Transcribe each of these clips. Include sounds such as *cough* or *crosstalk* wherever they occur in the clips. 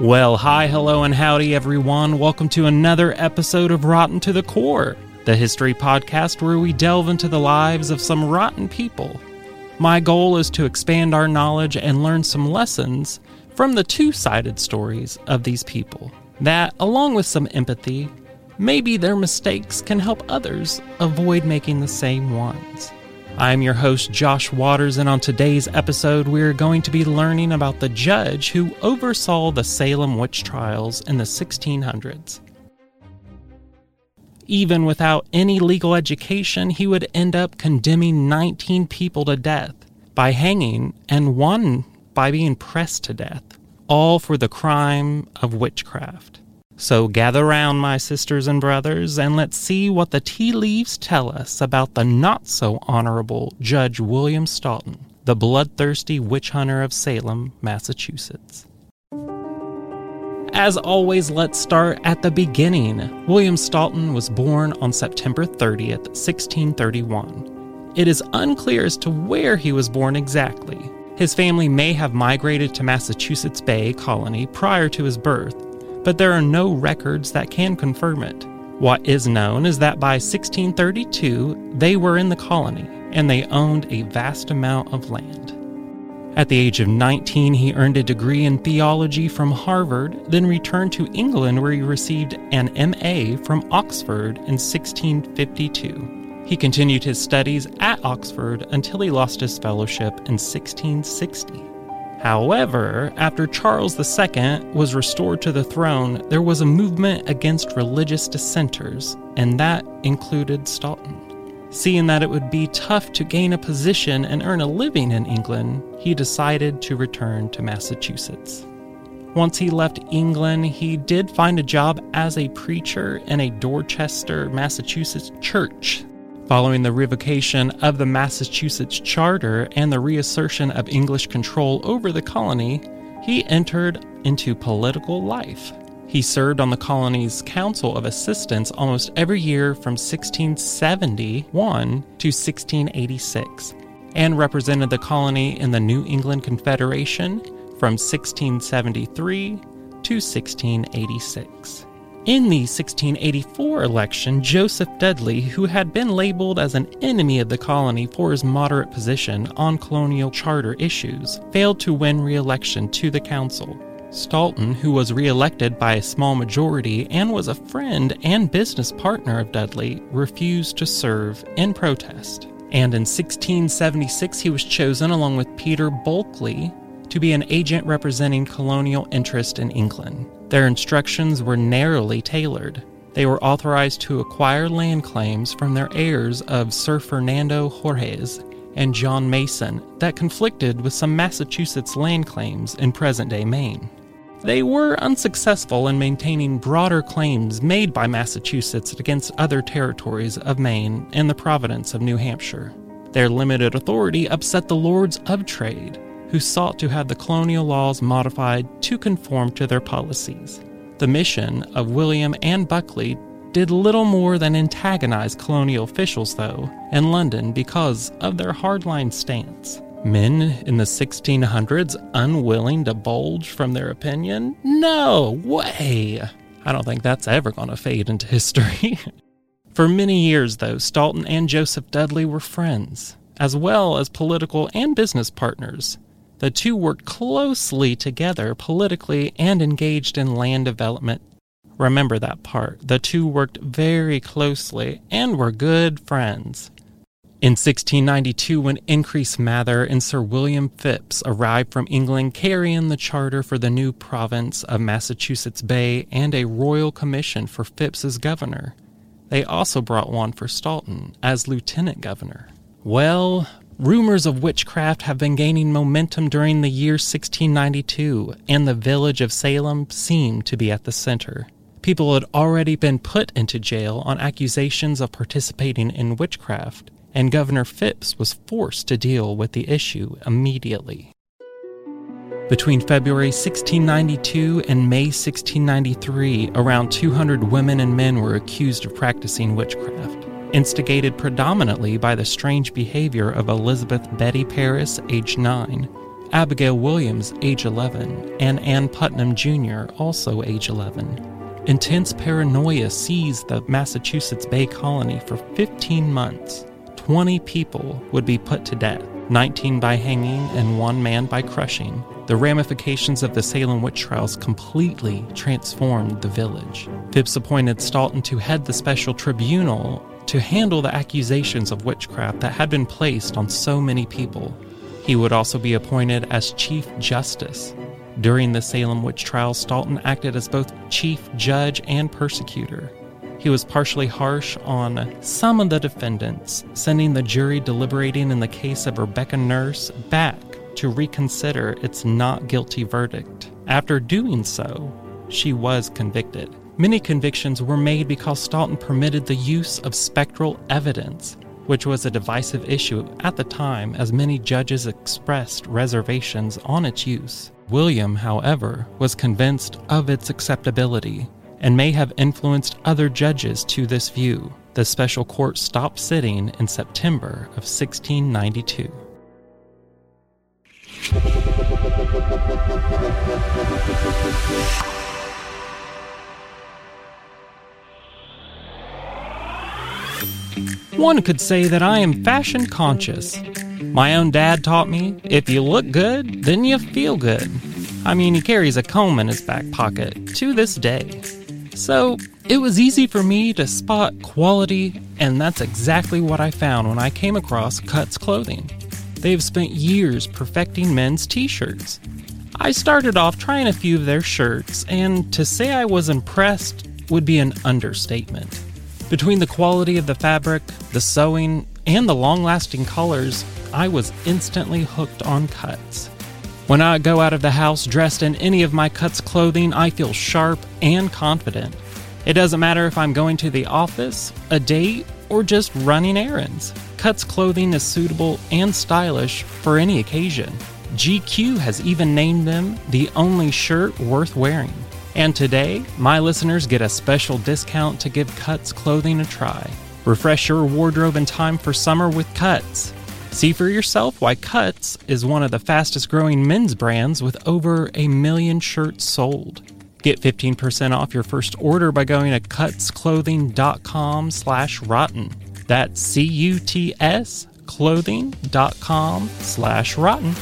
Well, hi, hello, and howdy, everyone. Welcome to another episode of Rotten to the Core, the history podcast where we delve into the lives of some rotten people. My goal is to expand our knowledge and learn some lessons from the two sided stories of these people. That, along with some empathy, maybe their mistakes can help others avoid making the same ones. I'm your host, Josh Waters, and on today's episode, we're going to be learning about the judge who oversaw the Salem witch trials in the 1600s. Even without any legal education, he would end up condemning 19 people to death by hanging and one by being pressed to death, all for the crime of witchcraft. So gather round, my sisters and brothers, and let's see what the tea leaves tell us about the not so honorable Judge William Stoughton, the bloodthirsty witch hunter of Salem, Massachusetts. As always, let's start at the beginning. William Stoughton was born on September 30th, 1631. It is unclear as to where he was born exactly. His family may have migrated to Massachusetts Bay Colony prior to his birth, but there are no records that can confirm it. What is known is that by 1632, they were in the colony and they owned a vast amount of land. At the age of 19, he earned a degree in theology from Harvard, then returned to England where he received an MA from Oxford in 1652. He continued his studies at Oxford until he lost his fellowship in 1660. However, after Charles II was restored to the throne, there was a movement against religious dissenters, and that included Stoughton. Seeing that it would be tough to gain a position and earn a living in England, he decided to return to Massachusetts. Once he left England, he did find a job as a preacher in a Dorchester, Massachusetts church Following the revocation of the Massachusetts Charter and the reassertion of English control over the colony, he entered into political life. He served on the colony's Council of Assistants almost every year from 1671 to 1686 and represented the colony in the New England Confederation from 1673 to 1686. In the 1684 election, Joseph Dudley, who had been labeled as an enemy of the colony for his moderate position on colonial charter issues, failed to win re election to the council. Stoughton, who was re elected by a small majority and was a friend and business partner of Dudley, refused to serve in protest. And in 1676, he was chosen along with Peter Bulkeley to be an agent representing colonial interest in England. Their instructions were narrowly tailored. They were authorized to acquire land claims from their heirs of Sir Fernando Gorges and John Mason that conflicted with some Massachusetts land claims in present day Maine. They were unsuccessful in maintaining broader claims made by Massachusetts against other territories of Maine and the Providence of New Hampshire. Their limited authority upset the Lords of Trade, who sought to have the colonial laws modified to conform to their policies. The mission of William and Bulkeley did little more than antagonize colonial officials, though, in London because of their hardline stance. Men in the 1600s unwilling to bulge from their opinion? No way! I don't think that's ever going to fade into history. *laughs* For many years, though, Stoughton and Joseph Dudley were friends, as well as political and business partners. The two worked closely together politically and engaged in land development. Remember that part. The two worked very closely and were good friends. In 1692, when Increase Mather and Sir William Phips arrived from England carrying the charter for the new province of Massachusetts Bay and a royal commission for Phips as governor, they also brought one for Stoughton as lieutenant governor. Well, rumors of witchcraft have been gaining momentum during the year 1692, and the village of Salem seemed to be at the center. People had already been put into jail on accusations of participating in witchcraft, and Governor Phips was forced to deal with the issue immediately. Between February 1692 and May 1693, around 200 women and men were accused of practicing witchcraft, instigated predominantly by the strange behavior of Elizabeth Betty Parris, age 9, Abigail Williams, age 11, and Ann Putnam Jr., also age 11. Intense paranoia seized the Massachusetts Bay Colony for 15 months. 20 people would be put to death, 19 by hanging and one man by crushing. The ramifications of the Salem witch trials completely transformed the village. Phips appointed Staunton to head the special tribunal to handle the accusations of witchcraft that had been placed on so many people. He would also be appointed as Chief Justice. During the Salem witch trials, Staunton acted as both chief judge and persecutor. He was partially harsh on some of the defendants, sending the jury deliberating in the case of Rebecca Nurse back to reconsider its not guilty verdict. After doing so, she was convicted. Many convictions were made because Staunton permitted the use of spectral evidence, which was a divisive issue at the time as many judges expressed reservations on its use. William, however, was convinced of its acceptability and may have influenced other judges to this view. The special court stopped sitting in September of 1692. One could say that I am fashion conscious. My own dad taught me if you look good, then you feel good. I mean, he carries a comb in his back pocket to this day. So, it was easy for me to spot quality, and that's exactly what I found when I came across Cuts Clothing. They've spent years perfecting men's t shirts. I started off trying a few of their shirts, and to say I was impressed would be an understatement. Between the quality of the fabric, the sewing, and the long lasting colors, I was instantly hooked on cuts. When I go out of the house dressed in any of my cuts clothing, I feel sharp and confident. It doesn't matter if I'm going to the office, a date, or just running errands. Cuts clothing is suitable and stylish for any occasion. GQ has even named them the only shirt worth wearing. And today, my listeners get a special discount to give Cuts clothing a try. Refresh your wardrobe in time for summer with Cuts. See for yourself why Cuts is one of the fastest growing men's brands with over a million shirts sold. Get 15% off your first order by going to cutsclothing.com slash rotten. That's C-U-T-S clothing.com slash rotten.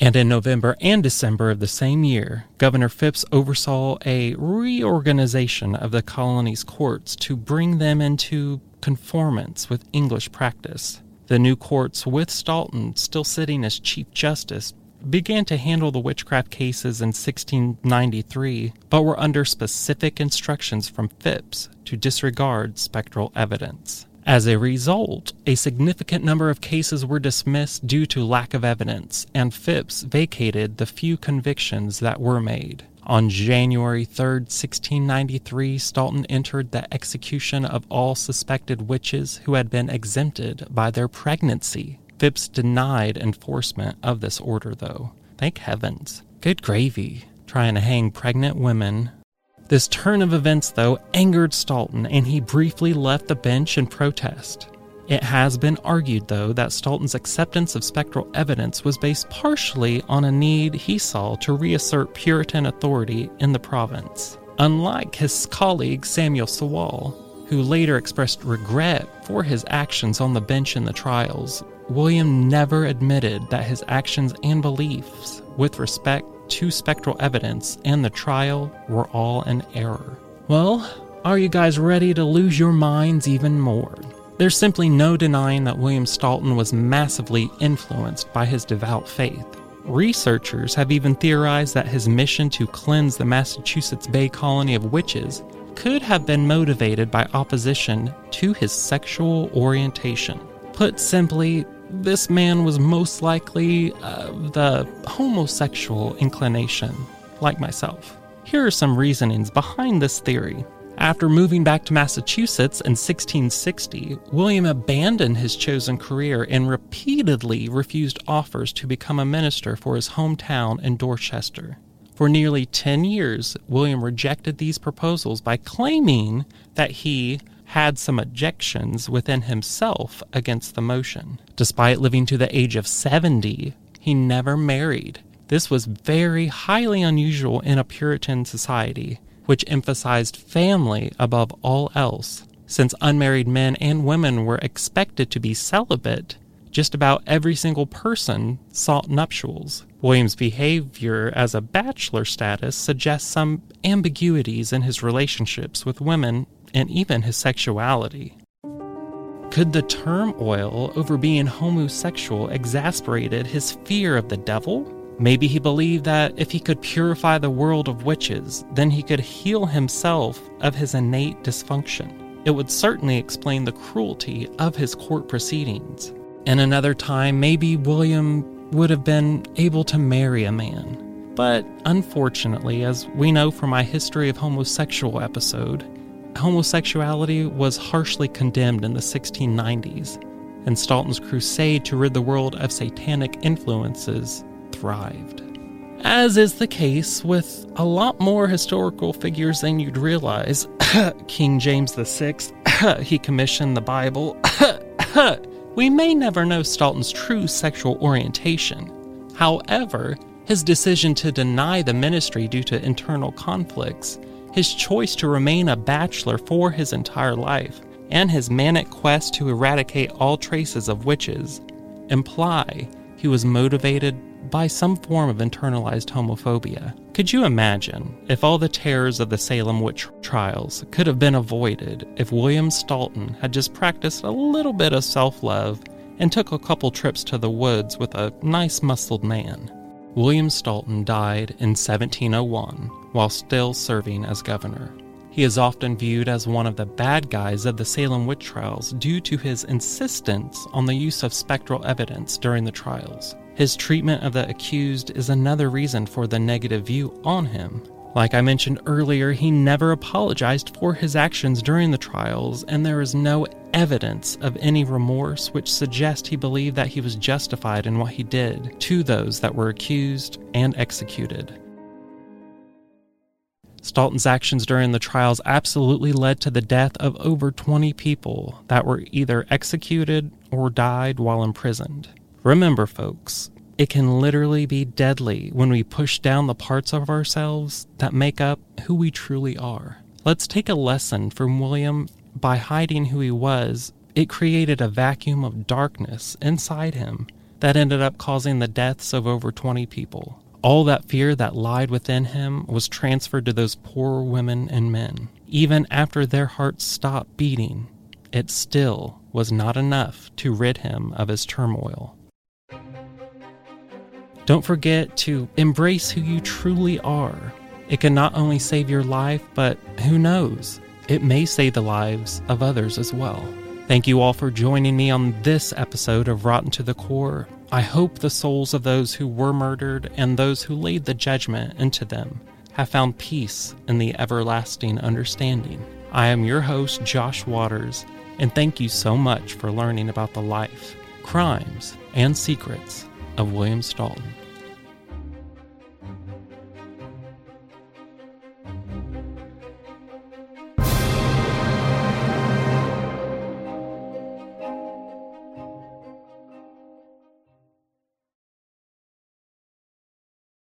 And in November and December of the same year, Governor Phips oversaw a reorganization of the colony's courts to bring them into conformance with English practice. The new courts, with Staunton still sitting as Chief Justice, began to handle the witchcraft cases in 1693, but were under specific instructions from Phips to disregard spectral evidence. As a result, a significant number of cases were dismissed due to lack of evidence, and Phips vacated the few convictions that were made. On January 3, 1693, Staunton entered the execution of all suspected witches who had been exempted by their pregnancy. Phips denied enforcement of this order, though. Thank heavens. Good gravy. Trying to hang pregnant women this turn of events, though, angered Staunton, and he briefly left the bench in protest. It has been argued, though, that Staunton's acceptance of spectral evidence was based partially on a need he saw to reassert Puritan authority in the province. Unlike his colleague Samuel Sewall, who later expressed regret for his actions on the bench in the trials, William never admitted that his actions and beliefs with respect to spectral evidence and the trial were all an error. Well, are you guys ready to lose your minds even more? There's simply no denying that William Staunton was massively influenced by his devout faith. Researchers have even theorized that his mission to cleanse the Massachusetts Bay colony of witches could have been motivated by opposition to his sexual orientation. Put simply, this man was most likely of the homosexual inclination, like myself. Here are some reasonings behind this theory. After moving back to Massachusetts in 1660, William abandoned his chosen career and repeatedly refused offers to become a minister for his hometown in Dorchester. For nearly 10 years, William rejected these proposals by claiming that he had some objections within himself against the motion. Despite living to the age of 70, he never married. This was very highly unusual in a Puritan society, which emphasized family above all else. Since unmarried men and women were expected to be celibate, just about every single person sought nuptials. William's behavior as a bachelor status suggests some ambiguities in his relationships with women and even his sexuality. Could the turmoil over being homosexual exasperated his fear of the devil? Maybe he believed that if he could purify the world of witches, then he could heal himself of his innate dysfunction. It would certainly explain the cruelty of his court proceedings. In another time, maybe William would have been able to marry a man. But unfortunately, as we know from my History of Homosexual episode, homosexuality was harshly condemned in the 1690s, and Staunton's crusade to rid the world of satanic influences thrived. As is the case with a lot more historical figures than you'd realize, *coughs* King James VI, *coughs* he commissioned the Bible. *coughs* we may never know Staunton's true sexual orientation. However, his decision to deny the ministry due to internal conflicts his choice to remain a bachelor for his entire life, and his manic quest to eradicate all traces of witches imply he was motivated by some form of internalized homophobia. Could you imagine if all the terrors of the Salem witch trials could have been avoided if William Staunton had just practiced a little bit of self love and took a couple trips to the woods with a nice muscled man? William Staunton died in 1701 while still serving as governor. He is often viewed as one of the bad guys of the Salem witch trials due to his insistence on the use of spectral evidence during the trials. His treatment of the accused is another reason for the negative view on him. Like I mentioned earlier, he never apologized for his actions during the trials, and there is no evidence of any remorse which suggests he believed that he was justified in what he did to those that were accused and executed. Staunton's actions during the trials absolutely led to the death of over 20 people that were either executed or died while imprisoned. Remember, folks, it can literally be deadly when we push down the parts of ourselves that make up who we truly are. Let's take a lesson from William. By hiding who he was, it created a vacuum of darkness inside him that ended up causing the deaths of over 20 people. All that fear that lied within him was transferred to those poor women and men. Even after their hearts stopped beating, it still was not enough to rid him of his turmoil. Don't forget to embrace who you truly are. It can not only save your life, but who knows, it may save the lives of others as well. Thank you all for joining me on this episode of Rotten to the Core. I hope the souls of those who were murdered and those who laid the judgment into them have found peace in the everlasting understanding. I am your host, Josh Waters, and thank you so much for learning about the life, crimes, and secrets of William Staunton.